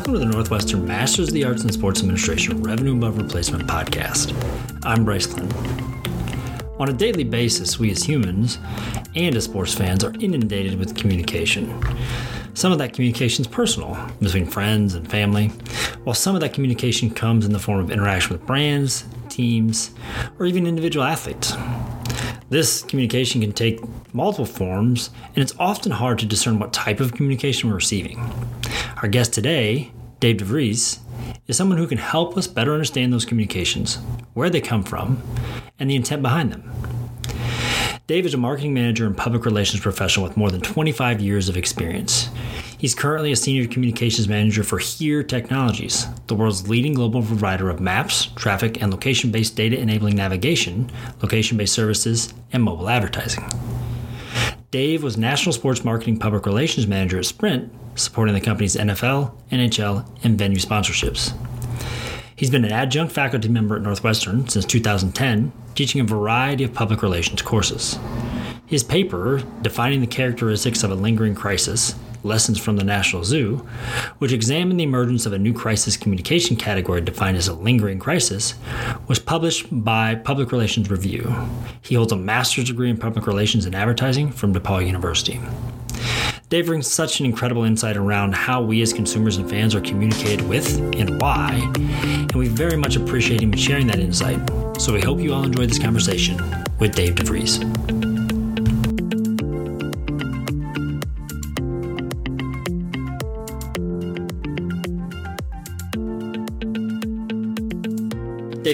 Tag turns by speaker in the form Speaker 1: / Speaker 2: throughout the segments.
Speaker 1: Welcome to the Northwestern Masters of the Arts and Sports Administration Revenue Above Replacement podcast. I'm Bryce Clinton. On a daily basis, we as humans and as sports fans are inundated with communication. Some of that communication is personal, between friends and family, while some of that communication comes in the form of interaction with brands, teams, or even individual athletes. This communication can take multiple forms, and it's often hard to discern what type of communication we're receiving. Our guest today, Dave DeVries, is someone who can help us better understand those communications, where they come from, and the intent behind them. Dave is a marketing manager and public relations professional with more than 25 years of experience. He's currently a senior communications manager for Here Technologies, the world's leading global provider of maps, traffic, and location based data enabling navigation, location based services, and mobile advertising. Dave was National Sports Marketing Public Relations Manager at Sprint, supporting the company's NFL, NHL, and venue sponsorships. He's been an adjunct faculty member at Northwestern since 2010, teaching a variety of public relations courses. His paper, Defining the Characteristics of a Lingering Crisis Lessons from the National Zoo, which examined the emergence of a new crisis communication category defined as a lingering crisis, was published by Public Relations Review. He holds a master's degree in public relations and advertising from DePaul University. Dave brings such an incredible insight around how we as consumers and fans are communicated with and why, and we very much appreciate him sharing that insight. So we hope you all enjoy this conversation with Dave DeVries.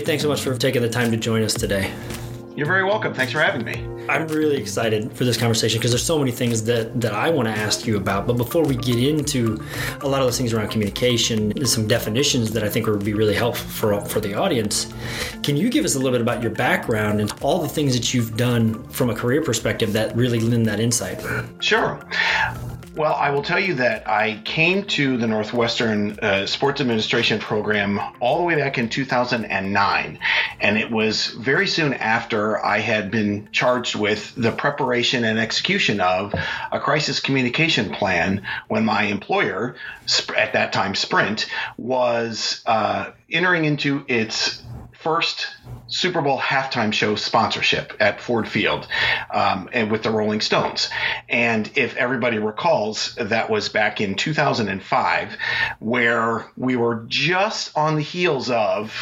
Speaker 1: Thanks so much for taking the time to join us today.
Speaker 2: You're very welcome. Thanks for having me.
Speaker 1: I'm really excited for this conversation because there's so many things that, that I want to ask you about. But before we get into a lot of those things around communication, there's some definitions that I think would be really helpful for, for the audience. Can you give us a little bit about your background and all the things that you've done from a career perspective that really lend that insight?
Speaker 2: Sure. Well, I will tell you that I came to the Northwestern uh, Sports Administration program all the way back in 2009. And it was very soon after I had been charged with the preparation and execution of a crisis communication plan when my employer, at that time Sprint, was uh, entering into its first Super Bowl halftime show sponsorship at Ford Field um, and with the Rolling Stones. And if everybody recalls, that was back in 2005, where we were just on the heels of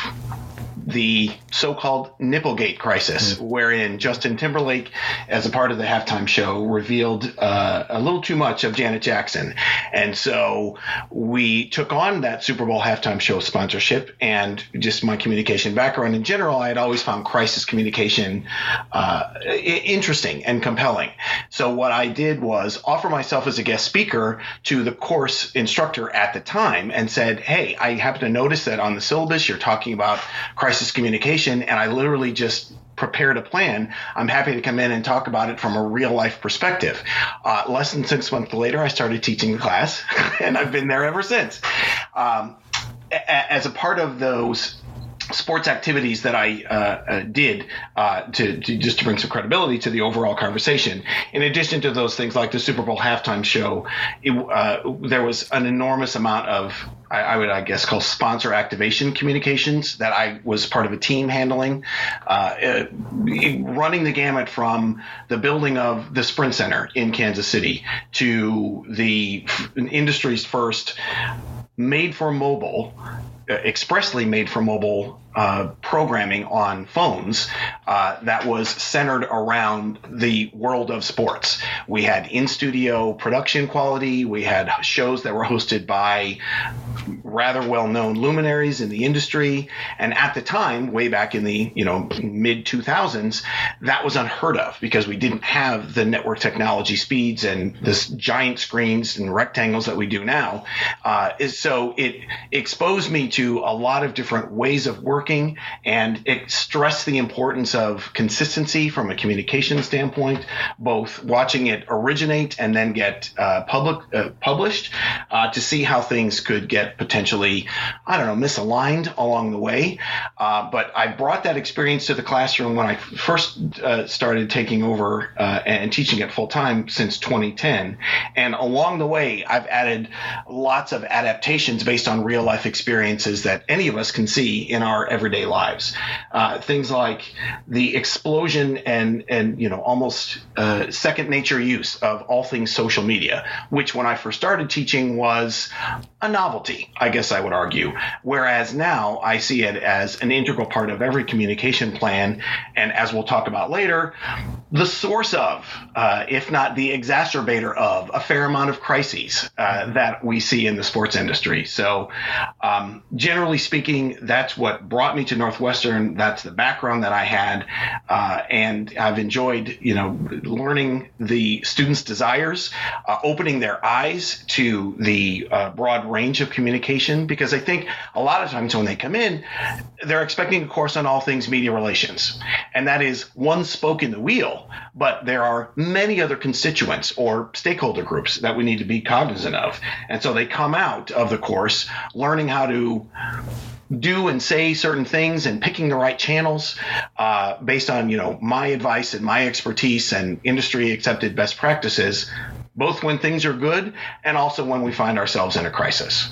Speaker 2: the so-called Nipplegate crisis, mm-hmm. wherein Justin Timberlake, as a part of the halftime show, revealed uh, a little too much of Janet Jackson, and so we took on that Super Bowl halftime show sponsorship. And just my communication background in general, I had always found crisis communication uh, interesting and compelling. So what I did was offer myself as a guest speaker to the course instructor at the time, and said, "Hey, I happen to notice that on the syllabus you're talking about crisis." Crisis communication, and I literally just prepared a plan. I'm happy to come in and talk about it from a real life perspective. Uh, less than six months later, I started teaching the class, and I've been there ever since. Um, as a part of those sports activities that I uh, uh, did uh, to, to, just to bring some credibility to the overall conversation. In addition to those things like the Super Bowl halftime show, it, uh, there was an enormous amount of I, I, would I guess call sponsor activation communications that I was part of a team handling, uh, running the gamut from the building of the Sprint Center in Kansas City to the industry's first made for mobile Uh, expressly made for mobile uh, programming on phones uh, that was centered around the world of sports. We had in studio production quality. We had shows that were hosted by rather well known luminaries in the industry. And at the time, way back in the you know mid 2000s, that was unheard of because we didn't have the network technology speeds and this giant screens and rectangles that we do now. Uh, so it exposed me to a lot of different ways of working working and it stressed the importance of consistency from a communication standpoint, both watching it originate and then get uh, public uh, published uh, to see how things could get potentially, I don't know, misaligned along the way. Uh, but I brought that experience to the classroom when I first uh, started taking over uh, and teaching it full time since 2010. And along the way, I've added lots of adaptations based on real life experiences that any of us can see in our everyday lives. Uh, things like the explosion and and you know almost uh, second nature use of all things social media, which when I first started teaching was a novelty, I guess I would argue. Whereas now I see it as an integral part of every communication plan, and as we'll talk about later, the source of, uh, if not the exacerbator of, a fair amount of crises uh, that we see in the sports industry. So, um, generally speaking, that's what brought me to Northwestern. That's the background that I had, uh, and I've enjoyed, you know, learning the students' desires, uh, opening their eyes to the uh, broad range of communication. Because I think a lot of times when they come in, they're expecting a course on all things media relations, and that is one spoke in the wheel. But there are many other constituents or stakeholder groups that we need to be cognizant of, and so they come out of the course learning how to do and say certain things and picking the right channels uh, based on you know my advice and my expertise and industry accepted best practices both when things are good and also when we find ourselves in a crisis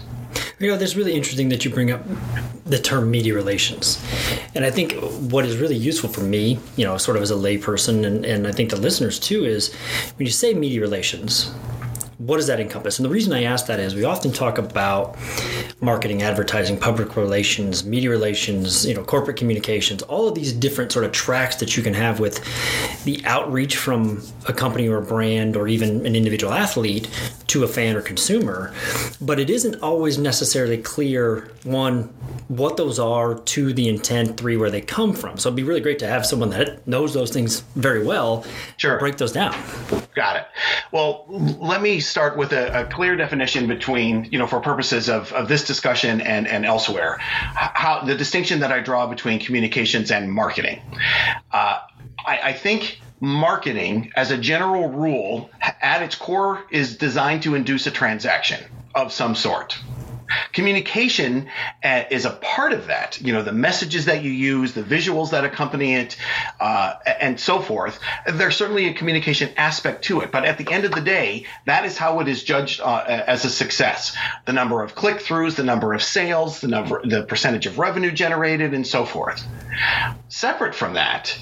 Speaker 1: you know, that's really interesting that you bring up the term media relations. And I think what is really useful for me, you know, sort of as a layperson, and, and I think the listeners too, is when you say media relations, what does that encompass? And the reason I ask that is we often talk about marketing, advertising, public relations, media relations, you know, corporate communications, all of these different sort of tracks that you can have with the outreach from a company or a brand or even an individual athlete to a fan or consumer. But it isn't always necessarily clear one what those are, to the intent, three where they come from. So it'd be really great to have someone that knows those things very well.
Speaker 2: Sure.
Speaker 1: Break those down.
Speaker 2: Got it. Well, let me start with a, a, clear definition between, you know, for purposes of, of this discussion and, and elsewhere, how the distinction that I draw between communications and marketing. Uh, I, I think marketing, as a general rule, at its core, is designed to induce a transaction of some sort. Communication uh, is a part of that. You know, the messages that you use, the visuals that accompany it, uh, and so forth. There's certainly a communication aspect to it, but at the end of the day, that is how it is judged uh, as a success. The number of click throughs, the number of sales, the number, the percentage of revenue generated, and so forth. Separate from that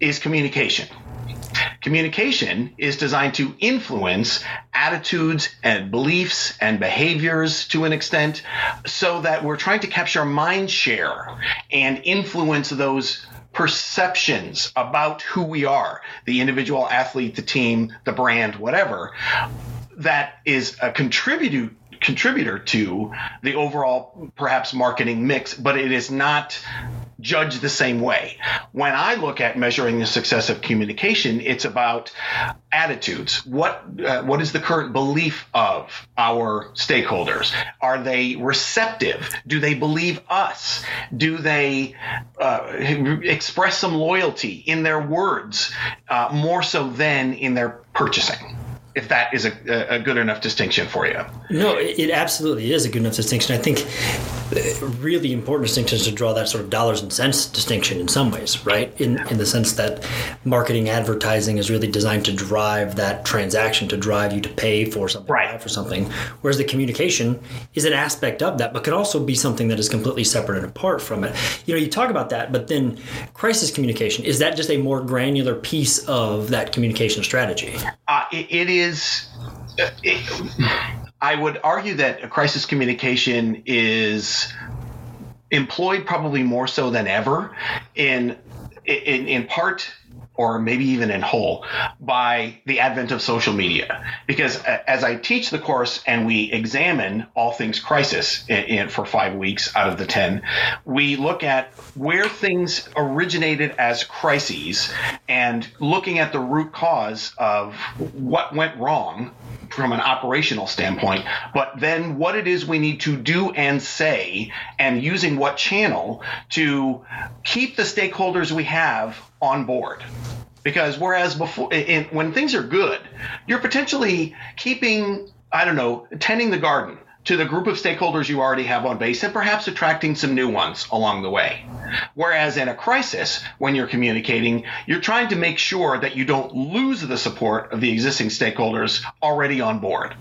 Speaker 2: is communication. Communication is designed to influence attitudes and beliefs and behaviors to an extent so that we're trying to capture mind share and influence those perceptions about who we are the individual athlete, the team, the brand, whatever that is a contributor contributor to the overall perhaps marketing mix, but it is not judged the same way. When I look at measuring the success of communication, it's about attitudes. What uh, what is the current belief of our stakeholders? Are they receptive? Do they believe us? Do they uh, express some loyalty in their words uh, more so than in their purchasing? If that is a, a good enough distinction for you.
Speaker 1: No, it absolutely is a good enough distinction. I think really important distinction is to draw that sort of dollars and cents distinction in some ways, right? In in the sense that marketing advertising is really designed to drive that transaction, to drive you to pay for something,
Speaker 2: right.
Speaker 1: for something. Whereas the communication is an aspect of that, but could also be something that is completely separate and apart from it. You know, you talk about that, but then crisis communication is that just a more granular piece of that communication strategy?
Speaker 2: Uh, it, it is. Uh, it, I would argue that crisis communication is employed probably more so than ever in in, in part or maybe even in whole by the advent of social media. Because as i teach the course and we examine all things crisis in, in, for five weeks out of the 10 we look at where things originated as crises and looking at the root cause of what went wrong from an operational standpoint, but then what it is we need to do and say, and using what channel to keep the stakeholders we have on board. Because whereas before, in, when things are good, you're potentially keeping, I don't know, tending the garden to the group of stakeholders you already have on base and perhaps attracting some new ones along the way. Whereas in a crisis, when you're communicating, you're trying to make sure that you don't lose the support of the existing stakeholders already on board.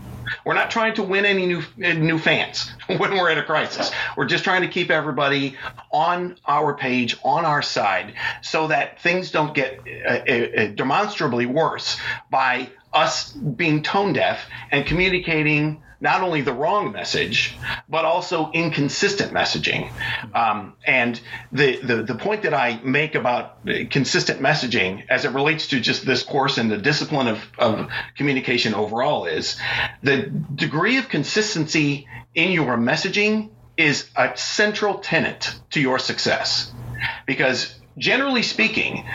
Speaker 2: We're not trying to win any new new fans when we're in a crisis. We're just trying to keep everybody on our page, on our side, so that things don't get uh, uh, demonstrably worse by us being tone deaf and communicating not only the wrong message, but also inconsistent messaging. Um, and the, the, the point that I make about consistent messaging as it relates to just this course and the discipline of, of communication overall is the degree of consistency in your messaging is a central tenet to your success. Because generally speaking,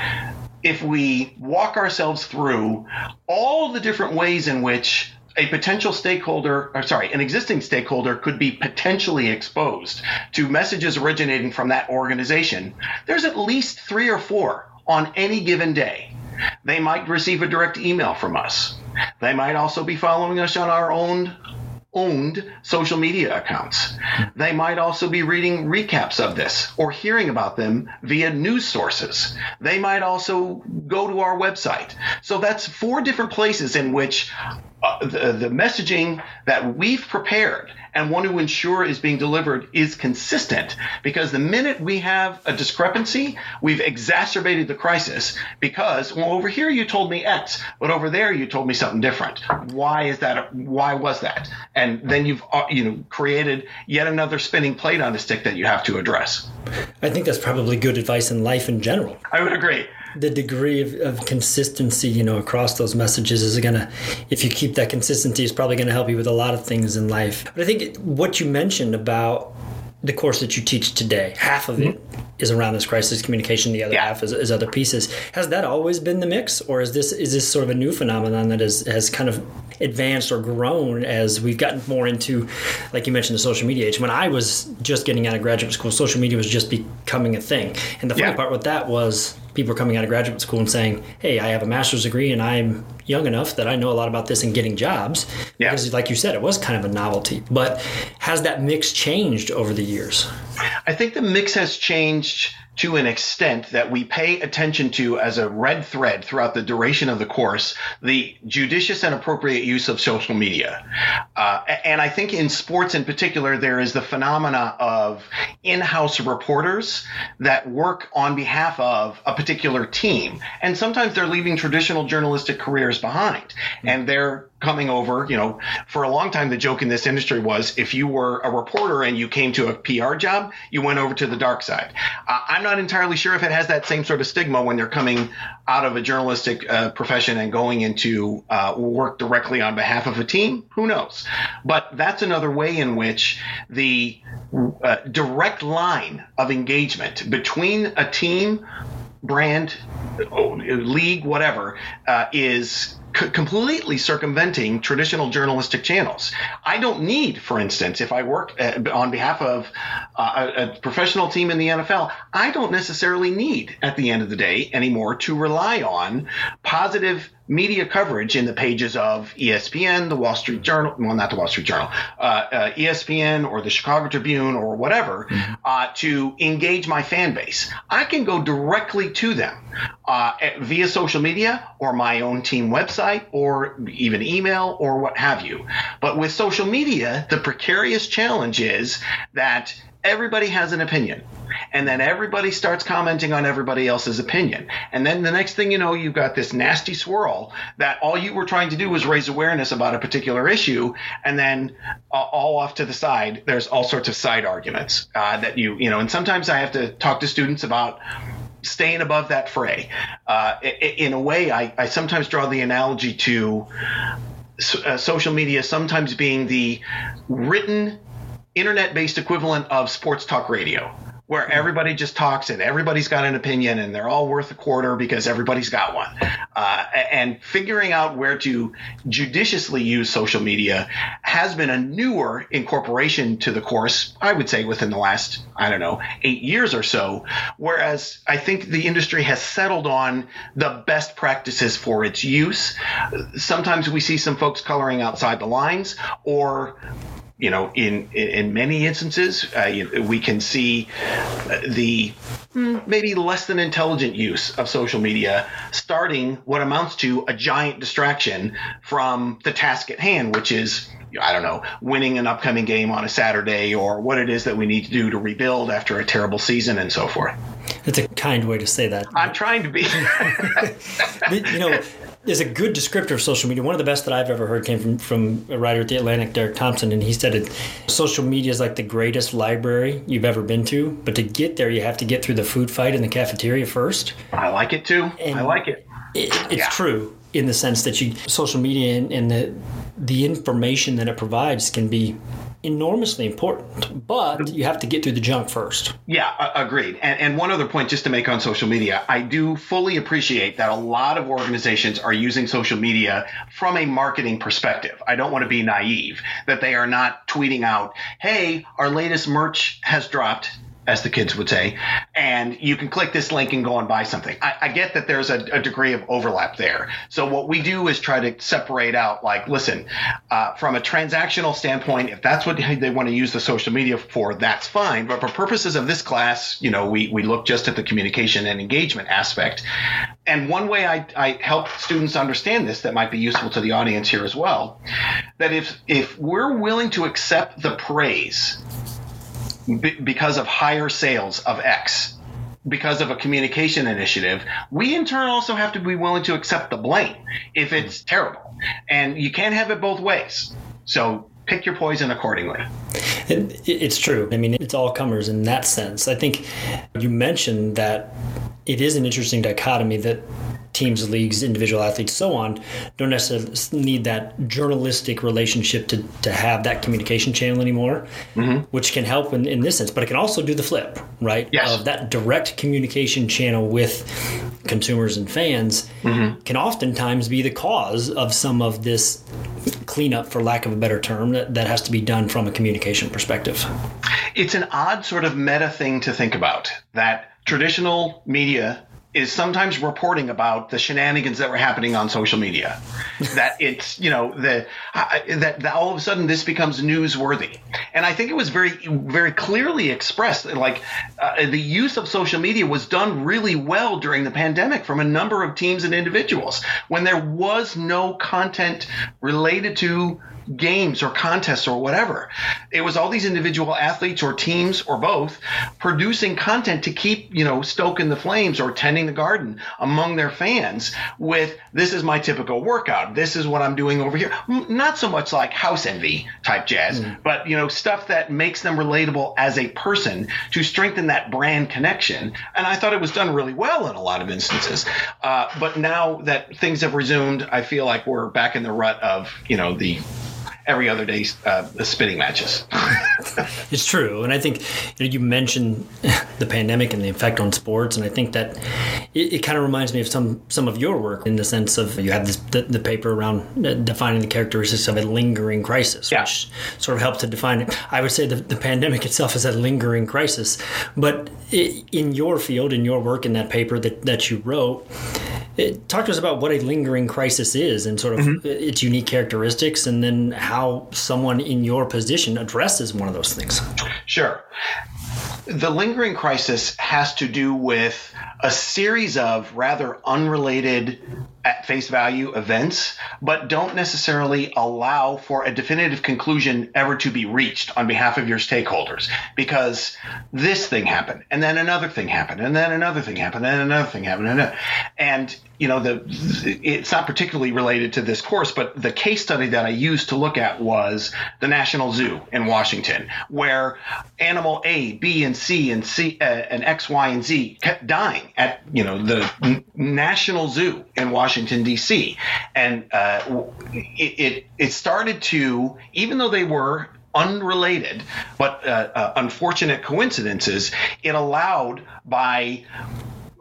Speaker 2: if we walk ourselves through all the different ways in which a potential stakeholder, or sorry, an existing stakeholder could be potentially exposed to messages originating from that organization, there's at least three or four on any given day. They might receive a direct email from us. They might also be following us on our own owned social media accounts. They might also be reading recaps of this or hearing about them via news sources. They might also go to our website. So that's four different places in which uh, the, the messaging that we've prepared and want to ensure is being delivered is consistent because the minute we have a discrepancy, we've exacerbated the crisis because, well, over here you told me X, but over there you told me something different. Why is that? Why was that? And then you've, uh, you know, created yet another spinning plate on the stick that you have to address.
Speaker 1: I think that's probably good advice in life in general.
Speaker 2: I would agree
Speaker 1: the degree of, of, consistency, you know, across those messages is gonna, if you keep that consistency, is probably gonna help you with a lot of things in life. But I think what you mentioned about the course that you teach today, half of it mm-hmm. is around this crisis communication, the other yeah. half is, is, other pieces. Has that always been the mix, or is this is this sort of a new phenomenon that is, has kind of advanced or grown as we've gotten more into, like you mentioned, the social media age? When I was just getting out of graduate school, social media was just becoming a thing, and the funny yeah. part with that was people are coming out of graduate school and saying, "Hey, I have a master's degree and I'm young enough that I know a lot about this and getting jobs." Yeah. Because, like you said, it was kind of a novelty. But has that mix changed over the years?
Speaker 2: I think the mix has changed to an extent that we pay attention to as a red thread throughout the duration of the course the judicious and appropriate use of social media. Uh, and I think in sports in particular, there is the phenomena of in house reporters that work on behalf of a particular team. And sometimes they're leaving traditional journalistic careers behind. And they're coming over, you know, for a long time, the joke in this industry was if you were a reporter and you came to a PR job, you went over to the dark side. Uh, I'm not entirely sure if it has that same sort of stigma when they're coming out of a journalistic uh, profession and going into uh, work directly on behalf of a team. Who knows? But that's another way in which the uh, direct line of engagement between a team, brand, league, whatever, uh, is c- completely circumventing traditional journalistic channels. I don't need, for instance, if I work uh, on behalf of uh, a, a, professional team in the NFL, I don't necessarily need, at the end of the day, anymore to rely on positive media coverage in the pages of ESPN, the Wall Street Journal, well, not the Wall Street Journal, uh, uh, ESPN or the Chicago Tribune or whatever, mm-hmm. uh, to engage my fan base. I can go directly to them uh, via social media or my own team website or even email or what have you. But with social media, the precarious challenge is that everybody has an opinion and then everybody starts commenting on everybody else's opinion. And then the next thing you know, you've got this nasty swirl that all you were trying to do was raise awareness about a particular issue, and then uh, all off to the side, there's all sorts of side arguments uh, that you, you know, and sometimes I have to talk to students about staying above that fray. Uh, in a way, I, I, sometimes draw the analogy to uh, social media sometimes being the written internet based equivalent of sports talk radio where everybody just talks and everybody's got an opinion and they're all worth a quarter because everybody's got one. Uh, and figuring out where to judiciously use social media has been a newer incorporation to the course, I would say, within the last, I don't know, eight years or so. Whereas I think the industry has settled on the best practices for its use. Sometimes we see some folks coloring outside the lines or you know, in in many instances, uh, we can see the maybe less than intelligent use of social media starting what amounts to a giant distraction from the task at hand, which is I don't know, winning an upcoming game on a Saturday or what it is that we need to do to rebuild after a terrible season and so forth.
Speaker 1: That's a kind way to say that.
Speaker 2: I'm trying to be.
Speaker 1: you know, is a good descriptor of social media. One of the best that I've ever heard came from, from a writer at The Atlantic, Derek Thompson, and he said it social media is like the greatest library you've ever been to, but to get there, you have to get through the food fight in the cafeteria first.
Speaker 2: I like it too. And I like it.
Speaker 1: it it's yeah. true in the sense that you social media and, and the the information that it provides can be enormously important, but you have to get through the junk first.
Speaker 2: Yeah, agreed. And, and one other point just to make on social media, I do fully appreciate that a lot of organizations are using social media from a marketing perspective. I don't want to be naive that they are not tweeting out, hey, our latest merch has dropped as the kids would say, and you can click this link and go and buy something. I, I get that there's a, a, degree of overlap there. So what we do is try to separate out, like, listen, uh, from a transactional standpoint, if that's what they want to use the social media for, that's fine. But for purposes of this class, you know, we, we look just at the communication and engagement aspect. And one way I, I help students understand this that might be useful to the audience here as well, that if if we're willing to accept the praise because of higher sales of X, because of a communication initiative, we in turn also have to be willing to accept the blame if it's mm-hmm. terrible. And you can't have it both ways. So pick your poison accordingly.
Speaker 1: It, it's true. I mean, it's all comers in that sense. I think you mentioned that it is an interesting dichotomy that teams, leagues, individual athletes, so on, don't necessarily need that journalistic relationship to, to have that communication channel anymore, mm-hmm. which can help in, in this sense. But it can also do the flip, right?
Speaker 2: Yes.
Speaker 1: Of that direct communication channel with consumers and fans mm-hmm. can oftentimes be the cause of some of this cleanup, for lack of a better term, that, that has to be done from a communication perspective.
Speaker 2: It's an odd sort of meta thing to think about that traditional media is sometimes reporting about the shenanigans that were happening on social media. that it's you know the uh, that, that, all of a sudden this becomes newsworthy, and I think it was very very clearly expressed. Like uh, the use of social media was done really well during the pandemic from a number of teams and individuals when there was no content related to games or contests or whatever. It was all these individual athletes or teams or both producing content to keep, you know, stoking the flames or tending the garden among their fans with this is my typical workout. This is what I'm doing over here. Not so much like house envy type jazz, mm. but, you know, stuff that makes them relatable as a person to strengthen that brand connection. And I thought it was done really well in a lot of instances. Uh, but now that things have resumed, I feel like we're back in the rut of, you know, the every other day uh, spinning matches.
Speaker 1: it's true, and I think you, know, you, mentioned the pandemic and the effect on sports, and I think that it, it kind of reminds me of some some of your work in the sense of you have this the, the paper around uh, defining the characteristics of a lingering crisis,
Speaker 2: yeah.
Speaker 1: which sort of helps to define it. I would say the, the pandemic itself is a lingering crisis, but it, in your field, in your work, in that paper that that you wrote it, talk to us about what a lingering crisis is and sort of mm-hmm. its unique characteristics, and then how someone in your position addresses one of those things.
Speaker 2: Sure. The lingering crisis has to do with a series of rather unrelated at face value events, but don't necessarily allow for a definitive conclusion ever to be reached on behalf of your stakeholders because this thing happened and then another thing happened and then another thing happened and another thing happened and, and you know the it's not particularly related to this course but the case study that i used to look at was the national zoo in washington where animal a b and c and c uh, and x y and z kept dying at you know the n- national zoo in washington d.c and uh, it, it it started to even though they were unrelated but uh, uh, unfortunate coincidences, it allowed by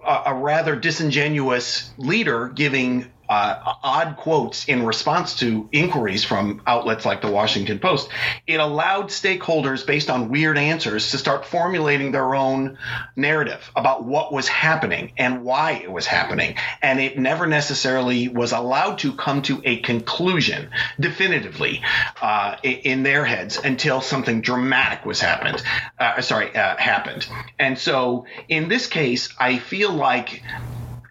Speaker 2: a, a rather disingenuous leader giving uh, odd quotes in response to inquiries from outlets like the Washington Post, it allowed stakeholders, based on weird answers, to start formulating their own narrative about what was happening and why it was happening. And it never necessarily was allowed to come to a conclusion definitively uh, in their heads until something dramatic was happened. Uh, sorry, uh, happened. And so in this case, I feel like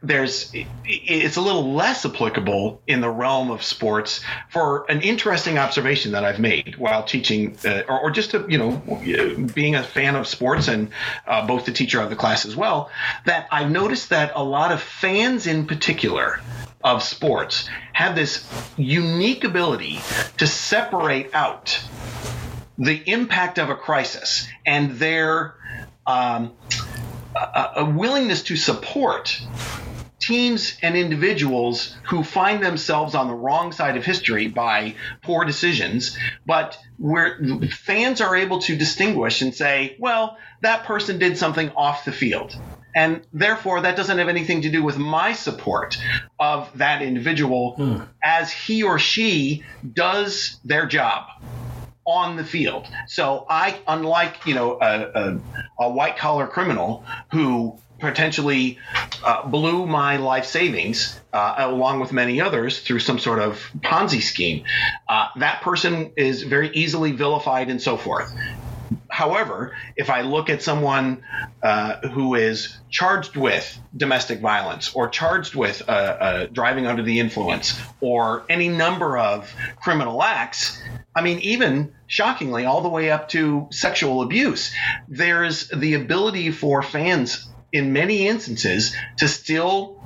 Speaker 2: there's it's a little less applicable in the realm of sports for an interesting observation that I've made while teaching, uh, or, or, just to, you know being a fan of sports and uh, both the teacher of the class as well. That I've noticed that a lot of fans, in particular, of sports have this unique ability to separate out the impact of a crisis and their um, a, a willingness to support teams and individuals who find themselves on the wrong side of history by poor decisions, but where fans are able to distinguish and say, well, that person did something off the field. And therefore, that doesn't have anything to do with my support of that individual hmm. as he or she does their job on the field. So I, unlike you know a, a, a white collar criminal who potentially uh, blew my life savings, uh, along with many others, through some sort of Ponzi scheme. Uh, that person is very easily vilified and so forth. However, if I look at someone uh, who is charged with domestic violence or charged with uh, uh, driving under the influence or any number of criminal acts, I mean, even shockingly, all the way up to sexual abuse, there's the ability for fans in many instances to still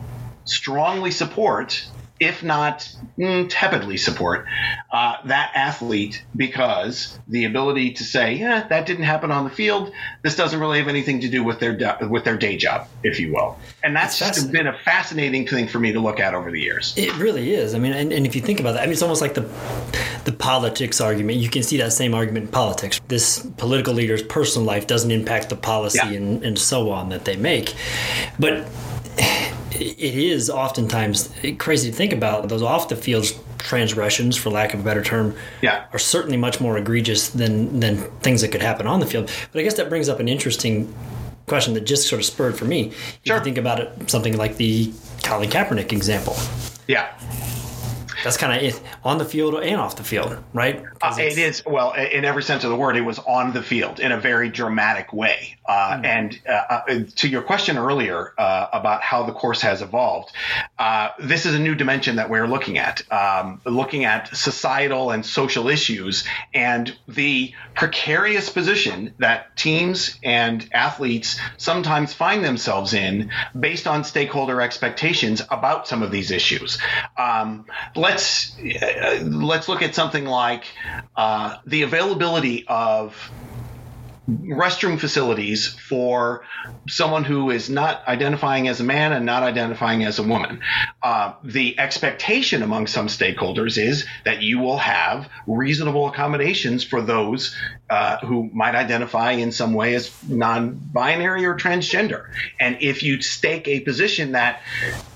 Speaker 2: strongly support if not mm, tepidly support uh, that athlete because the ability to say, yeah, that didn't happen on the field. This doesn't really have anything to do with their with their day job, if you will. And that's just been a fascinating thing for me to look at over the years.
Speaker 1: It really is. I mean, and, and if you think about that, I mean, it's almost like the the politics argument. You can see that same argument in politics. This political leader's personal life doesn't impact the policy yeah. and, and so on that they make, but it is oftentimes crazy to think about. Those off the field transgressions, for lack of a better term,
Speaker 2: yeah.
Speaker 1: are certainly much more egregious than than things that could happen on the field. But I guess that brings up an interesting question that just sort of spurred for me. Sure. If you think about it, something like the Colin Kaepernick example.
Speaker 2: Yeah
Speaker 1: that's kind of on the field and off the field, right?
Speaker 2: Uh, it is well in every sense of the word. It was on the field in a very dramatic way. Uh, mm And uh, uh, to your question earlier uh, about how the course has evolved, uh, this is a new dimension that we're looking at, um, looking at societal and social issues and the precarious position that teams and athletes sometimes find themselves in based on stakeholder expectations about some of these issues. Um, let's uh, let's look at something like uh, the availability of restroom facilities for someone who is not identifying as a man and not identifying as a woman. Uh, the expectation among some stakeholders is that you will have reasonable accommodations for those uh, who might identify in some way as non-binary or transgender. And if you stake a position that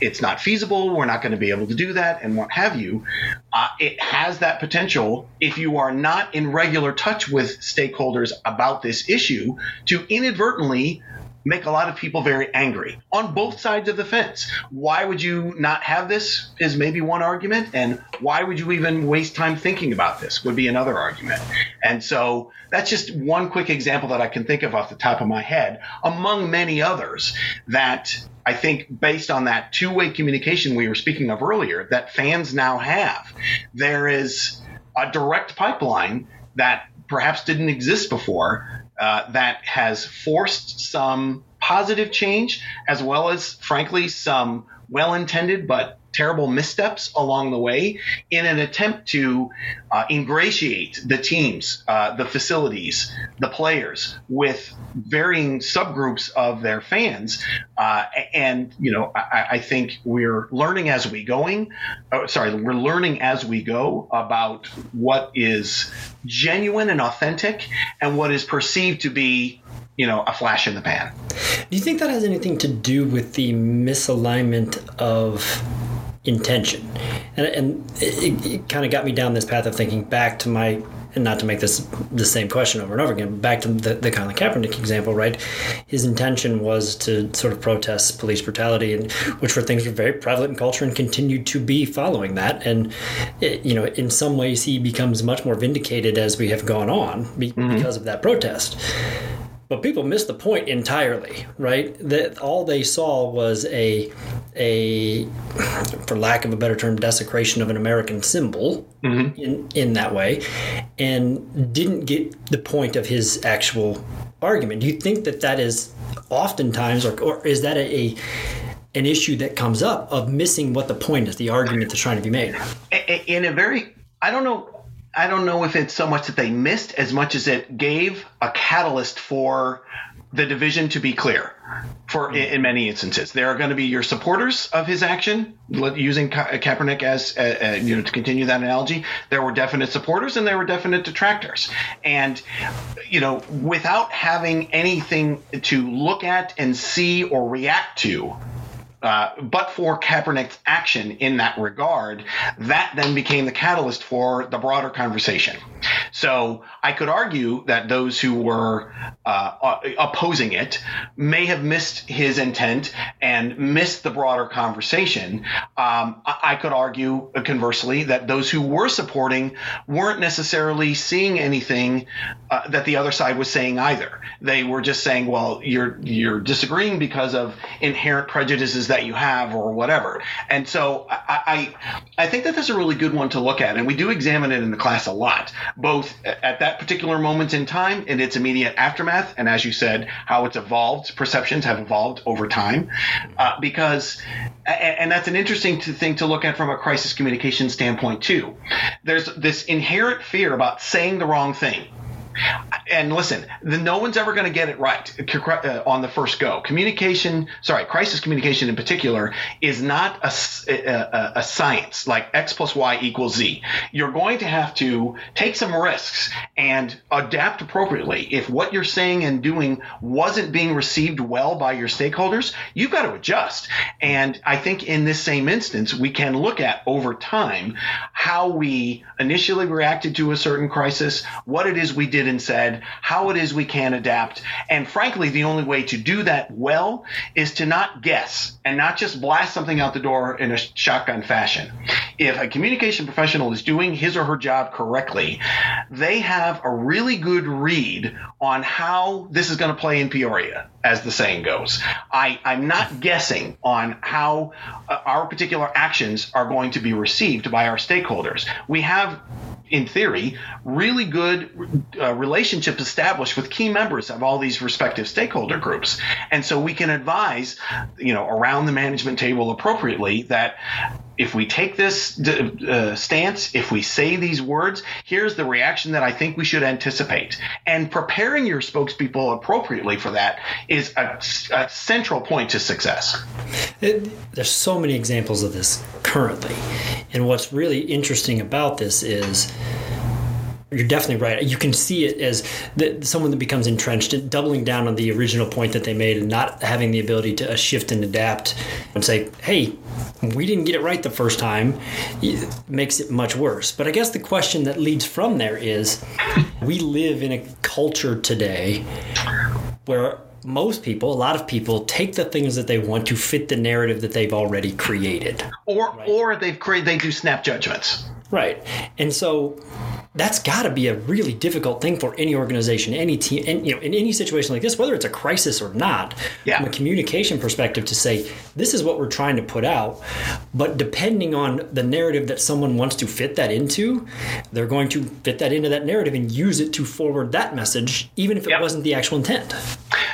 Speaker 2: it's not feasible, we're not going to be able to do that, and what have you, uh, it has that potential if you are not in regular touch with stakeholders about this issue to inadvertently make a lot of people very angry on both sides of the fence. Why would you not have this is maybe one argument and why would you even waste time thinking about this would be another argument. And so that's just one quick example that I can think of off the top of my head among many others that I think based on that two-way communication we were speaking of earlier that fans now have there is a direct pipeline that perhaps didn't exist before uh, that has forced some positive change as well as, frankly, some well intended but terrible missteps along the way in an attempt to uh, ingratiate the teams, uh, the facilities, the players with varying subgroups of their fans. Uh, and, you know, I, I, think we're learning as we going. Oh, sorry, we're learning as we go about what is genuine and authentic and what is perceived to be you know a flash in the pan.
Speaker 1: Do you think that has anything to do with the misalignment of intention? And, and it, it kind of got me down this path of thinking back to my and not to make this the same question over and over again, back to the, the Colin Kaepernick example, right? His intention was to sort of protest police brutality, and which were things that were very prevalent in culture and continued to be following that. And it, you know, in some ways, he becomes much more vindicated as we have gone on be, mm-hmm. because of that protest. But people missed the point entirely, right? That all they saw was a a for lack of a better term desecration of an American symbol mm-hmm. in in that way and didn't get the point of his actual argument. Do you think that that is oftentimes or, or is that a, a an issue that comes up of missing what the point is, the argument that's trying to be made?
Speaker 2: In a very I don't know I don't know if it's so much that they missed as much as it gave a catalyst for the division to be clear for in, many instances. There are going to be your supporters of his action using Ka- Kaepernick as uh, uh, you know to continue that analogy. There were definite supporters and there were definite detractors. And you know without having anything to look at and see or react to uh, but for Kaepernick's action in that regard, that then became the catalyst for the broader conversation. So I could argue that those who were uh, opposing it may have missed his intent and missed the broader conversation. Um, I could argue conversely that those who were supporting weren't necessarily seeing anything uh, that the other side was saying either. They were just saying, "Well, you're you're disagreeing because of inherent prejudices that you have or whatever. And so I, I, I think that that's a really good one to look at. And we do examine it in the class a lot, both at that particular moment in time in its immediate aftermath. And as you said, how it's evolved, perceptions have evolved over time. Uh, because, and that's an interesting thing to look at from a crisis communication standpoint too. There's this inherent fear about saying the wrong thing and listen, the, no one's ever going to get it right uh, on the first go. Communication, sorry, crisis communication in particular, is not a, a, a, science like X plus Y equals Z. You're going to have to take some risks and adapt appropriately. If what you're saying and doing wasn't being received well by your stakeholders, you've got to adjust. And I think in this same instance, we can look at over time how we initially reacted to a certain crisis, what it is we did and said, how it is we can adapt. And frankly, the only way to do that well is to not guess and not just blast something out the door in a shotgun fashion. If a communication professional is doing his or her job correctly, they have a really good read on how this is going to play in Peoria, as the saying goes. I, I'm not guessing on how uh, our particular actions are going to be received by our stakeholders. We have in theory, really good uh, relationships established with key members of all these respective stakeholder groups. And so we can advise, you know, around the management table appropriately that if we take this uh, stance, if we say these words, here's the reaction that I think we should anticipate. And preparing your spokespeople appropriately for that is a, a central point to success.
Speaker 1: It, there's so many examples of this currently. And what's really interesting about this is you're definitely right. You can see it as the, someone that becomes entrenched, doubling down on the original point that they made and not having the ability to uh, shift and adapt and say, hey, we didn't get it right the first time, it makes it much worse. But I guess the question that leads from there is we live in a culture today where most people, a lot of people, take the things that they want to fit the narrative that they've already created.
Speaker 2: Or right? or they've created they do snap judgments.
Speaker 1: Right. And so that's got to be a really difficult thing for any organization, any team, and you know, in any situation like this, whether it's a crisis or not, yeah. from a communication perspective, to say this is what we're trying to put out, but depending on the narrative that someone wants to fit that into, they're going to fit that into that narrative and use it to forward that message, even if it yep. wasn't the actual intent.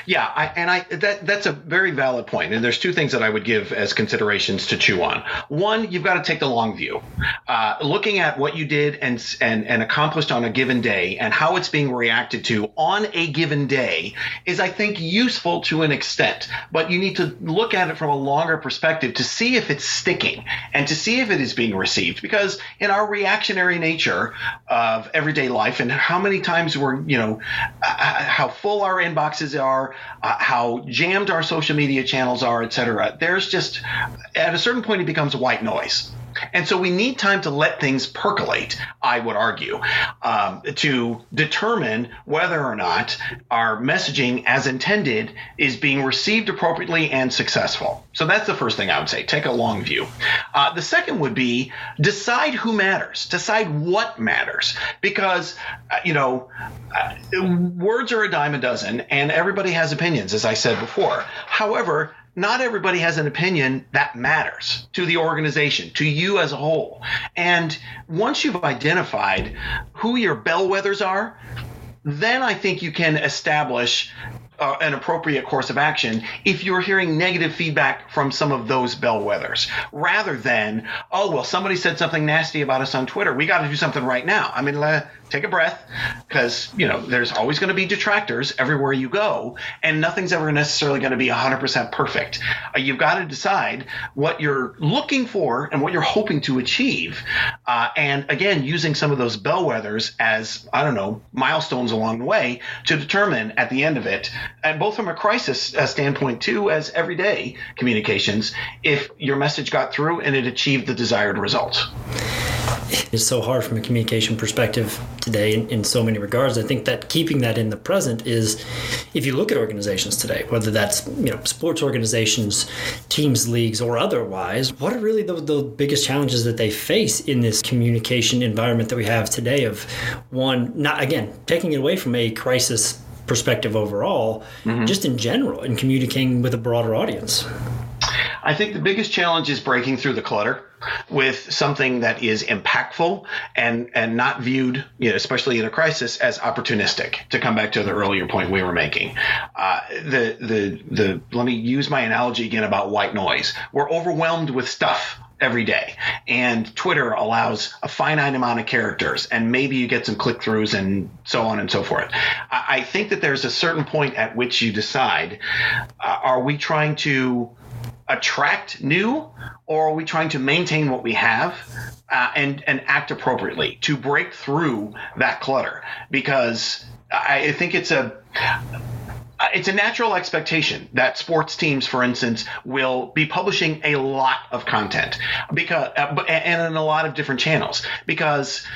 Speaker 2: Yeah, I, and I that that's a very valid point. And there's two things that I would give as considerations to chew on. One, you've got to take the long view, uh, looking at what you did and and and accomplished on a given day and how it's being reacted to on a given day is, I think, useful to an extent. But you need to look at it from a longer perspective to see if it's sticking and to see if it is being received. Because in our reactionary nature of everyday life and how many times we're, you know, uh, how full our inboxes are, uh, how jammed our social media channels are, et cetera, there's just, at a certain point, it becomes white noise. And so we need time to let things percolate, I would argue, um, to determine whether or not our messaging as intended is being received appropriately and successful. So that's the first thing I would say. Take a long view. Uh, the second would be decide who matters, decide what matters, because, uh, you know, uh, words are a dime a dozen and everybody has opinions, as I said before. However, not everybody has an opinion that matters to the organization, to you as a whole. And once you've identified who your bellwethers are, then I think you can establish uh, an appropriate course of action if you're hearing negative feedback from some of those bellwethers rather than oh well somebody said something nasty about us on twitter we got to do something right now i mean take a breath because you know there's always going to be detractors everywhere you go and nothing's ever necessarily going to be 100% perfect. Uh, you've got to decide what you're looking for and what you're hoping to achieve. Uh, and again using some of those bellwethers as i don't know milestones along the way to determine at the end of it and both from a crisis uh, standpoint too as everyday communications if your message got through and it achieved the desired result
Speaker 1: is so hard from a communication perspective today in, in, so many regards. I think that keeping that in the present is, if you look at organizations today, whether that's you know sports organizations, teams, leagues, or otherwise, what are really the, the biggest challenges that they face in this communication environment that we have today? Of one, not again taking it away from a crisis perspective overall, mm-hmm. just in general, in communicating with a broader audience.
Speaker 2: I think the biggest challenge is breaking through the clutter with something that is impactful and and not viewed, you know, especially in a crisis, as opportunistic. To come back to the earlier point we were making, uh, the the the let me use my analogy again about white noise. We're overwhelmed with stuff every day. And Twitter allows a finite amount of characters, and maybe you get some click throughs and so on and so forth. I, think that there's a certain point at which you decide uh, are we trying to attract new or are we trying to maintain what we have uh, and and act appropriately to break through that clutter? Because I think it's a it's a natural expectation that sports teams, for instance, will be publishing a lot of content because uh, and in a lot of different channels. Because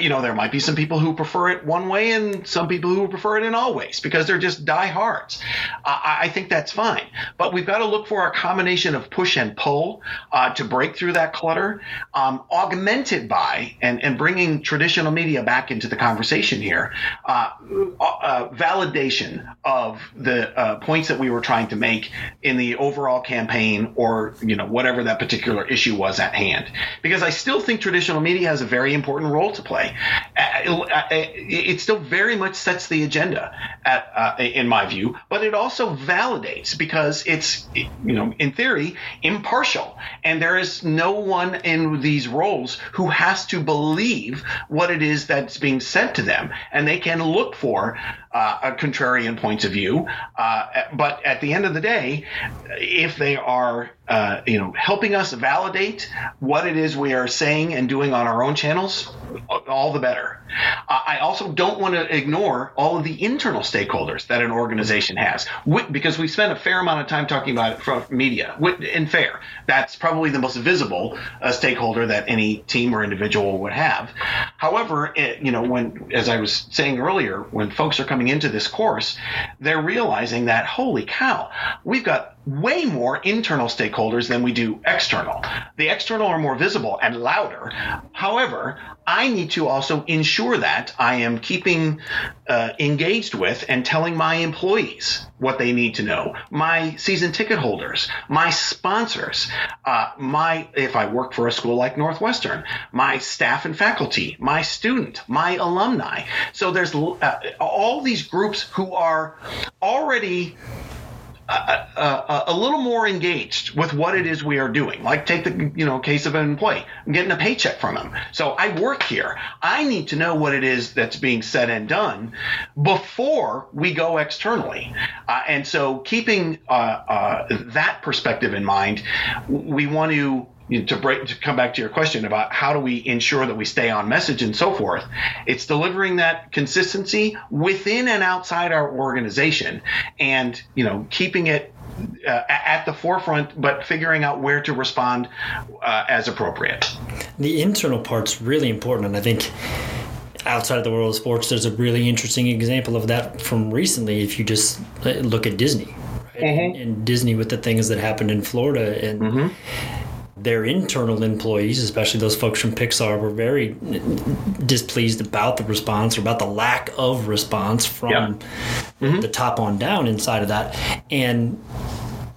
Speaker 2: you know there might be some people who prefer it one way and some people who prefer it in all ways because they're just diehards. I, I think that's fine, but we've got to look for a combination of push and pull uh, to break through that clutter, um, augmented by and and bringing traditional media back into the conversation here, uh, uh validation of the uh, points that we were trying to make in the overall campaign or you know whatever that particular issue was at hand. Because i still think traditional media has a very important role to play uh, uh, it still very much sets the agenda at, uh, in my view but it also validates because it's you know in theory impartial. And there is no one in these roles who has to believe what it is that's being sent to them. And they can look for uh, a contrarian points of view. Uh, but at the end of the day, if they are uh, you know, helping us validate what it is we are saying and doing on our own channels, all the better. Uh, I also don't want to ignore all of the internal stakeholders that an organization has, because we spend a fair amount of time talking about it from media. And fair, that's probably the most visible uh, stakeholder that any team or individual would have. However, it, you know, when as I was saying earlier, when folks are coming into this course, they're realizing that holy cow, we've got way more internal stakeholders than we do external. The external are more visible and louder. However, I need to also ensure that I am keeping uh, engaged with and telling my employees what they need to know, my season ticket holders, my sponsors, uh, my if I work for a school like Northwestern, my staff and faculty, my student, my alumni. So there's uh, all these groups who are already a, little more engaged with what it is we are doing. Like take the you know case of an employee, I'm getting a paycheck from them. So I work here. I need to know what it is that's being said and done before we go externally. Uh, and so keeping uh, uh, that perspective in mind, we want to you know, to break to come back to your question about how do we ensure that we stay on message and so forth it's delivering that consistency within and outside our organization and you know keeping it uh, at the forefront, but figuring out where to respond uh, as appropriate.
Speaker 1: The internal part's really important, and I think outside of the world of sports, there's a really interesting example of that from recently. If you just look at Disney, right? mm-hmm. and, and, Disney with the things that happened in Florida, and mm-hmm their internal employees, especially those folks from Pixar, were very displeased about the response or about the lack of response from yeah. mm-hmm. the top on down inside of that. And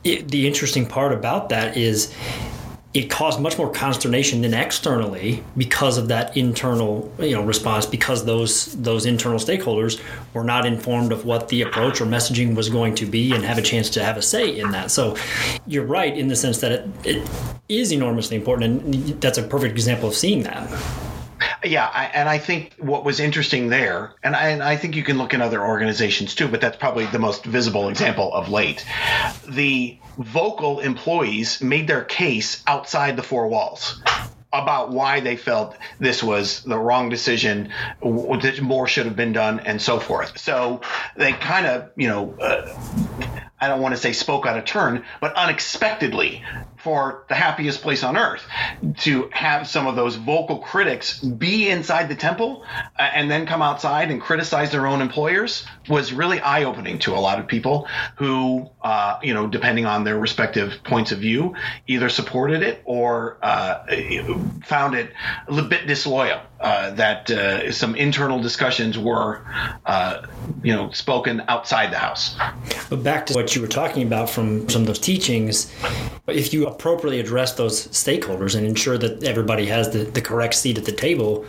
Speaker 1: it, the interesting part about that is it caused much more consternation than externally because of that internal you know response because those those internal stakeholders were not informed of what the approach or messaging was going to be and have a chance to have a say in that. So you're right in the sense that it, it is enormously important and that's a perfect example of seeing that
Speaker 2: yeah, I, and I think what was interesting there, and I, and I, think you can look in other organizations too, but that's probably the most visible example of late. The vocal employees made their case outside the four walls about why they felt this was the wrong decision, that more should have been done, and so forth. So they kind of, you know, uh, I don't want to say spoke out of turn, but unexpectedly for the happiest place on earth to have some of those vocal critics be inside the temple uh, and then come outside and criticize their own employers was really eye opening to a lot of people who, uh, you know, depending on their respective points of view, either supported it or uh, found it a bit disloyal. Uh, that uh, some internal discussions were, uh, you know, spoken outside the house.
Speaker 1: But back to what you were talking about from some of those teachings, if you appropriately address those stakeholders and ensure that everybody has the, the correct seat at the table,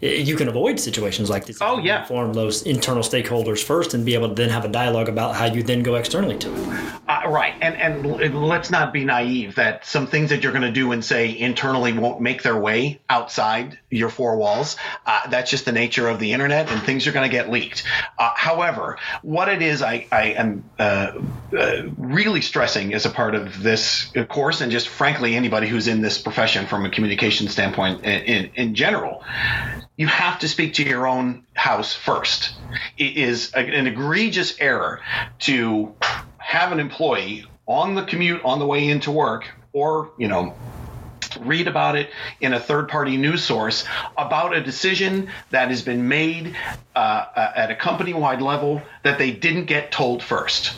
Speaker 1: you can avoid situations like this.
Speaker 2: Oh yeah,
Speaker 1: form those internal stakeholders first, and be able to then have a dialogue about how you then go externally to it.
Speaker 2: Uh, right, and and let's not be naive that some things that you're going to do and say internally won't make their way outside your four walls. Uh, that's just the nature of the internet, and things are going to get leaked. Uh, however, what it is, I I am uh, uh, really stressing as a part of this course, and just frankly anybody who's in this profession from a communication standpoint in, in, in general you have to speak to your own house first. It is an egregious error to have an employee on the commute on the way into work or, you know, read about it in a third party news source about a decision that has been made uh, at a company wide level that they didn't get told first.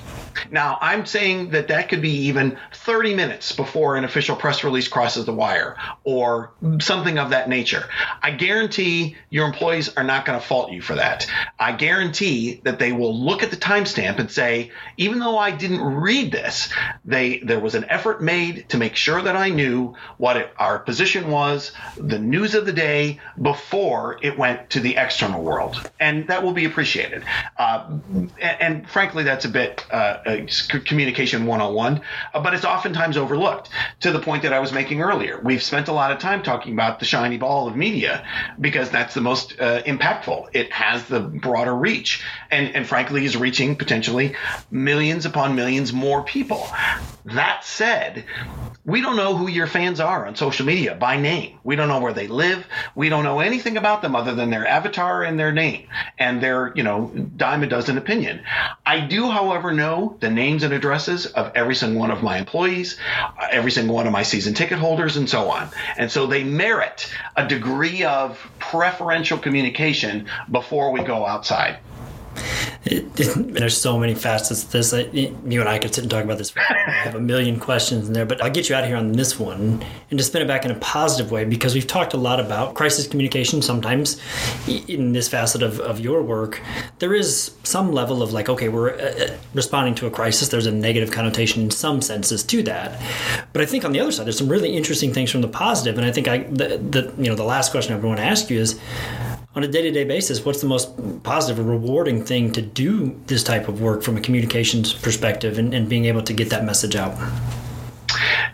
Speaker 2: Now, I'm saying that that could be even 30 minutes before an official press release crosses the wire or something of that nature. I guarantee your employees are not going to fault you for that. I guarantee that they will look at the timestamp and say, even though I didn't read this, they there was an effort made to make sure that I knew what it, our position was, the news of the day before it went to the external world, and that will be appreciated. Uh, and, and, frankly, that's a bit uh, uh, communication 101, uh, but it's oftentimes overlooked to the point that I was making earlier. We've spent a lot of time talking about the shiny ball of media because that's the most uh, impactful. It has the broader reach and, and frankly is reaching potentially millions upon millions more people. That said, we don't know who your fans are on social media by name. We don't know where they live. We don't know anything about them other than their avatar and their name and their, you know, dime a dozen opinion. I do, however, know the names and addresses of every single one of my employees, every single one of my season ticket holders, and so on. And so they merit a degree of preferential communication before we go outside.
Speaker 1: It, it, there's so many facets to this. I, you and I could sit and talk about this. I have a million questions in there, but I'll get you out of here on this one and to spin it back in a positive way because we've talked a lot about crisis communication. Sometimes in this facet of, of your work, there is some level of like, okay, we're uh, uh, responding to a crisis. There's a negative connotation in some senses to that. But I think on the other side, there's some really interesting things from the positive. And I think I, the, the you know, the last question I want to ask you is, on a day-to-day basis what's the most positive or rewarding thing to do this type of work from a communications perspective and, and being able to get that message out?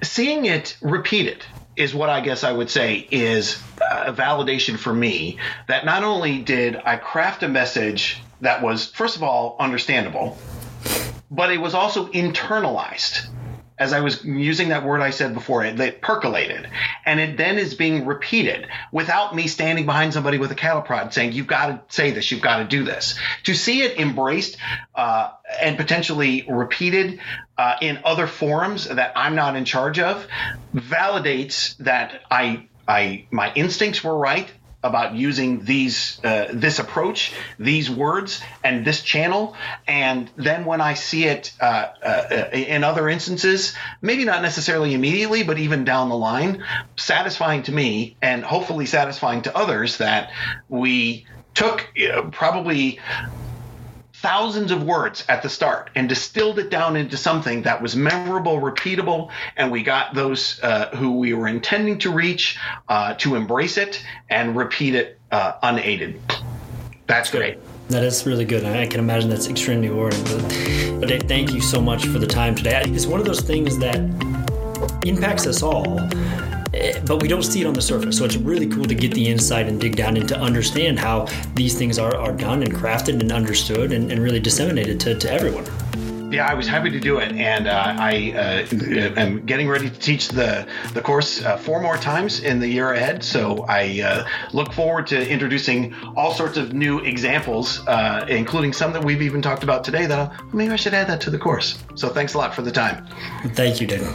Speaker 2: Seeing it repeated is what I guess I would say is uh, a validation for me that not only did I craft a message that was, first of all, understandable, but it was also internalized as I was using that word I said before, it, it, percolated. And it then is being repeated without me standing behind somebody with a cattle prod saying, you've got to say this, you've got to do this. To see it embraced uh, and potentially repeated uh, in other forums that I'm not in charge of validates that I, I, my instincts were right about using these uh, this approach, these words, and this channel. And then when I see it uh, uh, in other instances, maybe not necessarily immediately, but even down the line, satisfying to me and hopefully satisfying to others that we took probably thousands of words at the start and distilled it down into something that was memorable, repeatable, and we got those uh, who we were intending to reach uh, to embrace it and repeat it uh, unaided. That's great.
Speaker 1: That is really good. I can imagine that's extremely rewarding. But, but thank you so much for the time today. It's one of those things that impacts us all but we don't see it on the surface. So it's really cool to get the insight and dig down and to understand how these things are, are done and crafted and understood and, and really disseminated to, to everyone.
Speaker 2: Yeah, I was happy to do it, and uh, I uh, am getting ready to teach the the course uh, four more times in the year ahead. So I uh, look forward to introducing all sorts of new examples, uh, including some that we've even talked about today. That I'll, maybe I should add that to the course. So thanks a lot for the time.
Speaker 1: Thank you, David.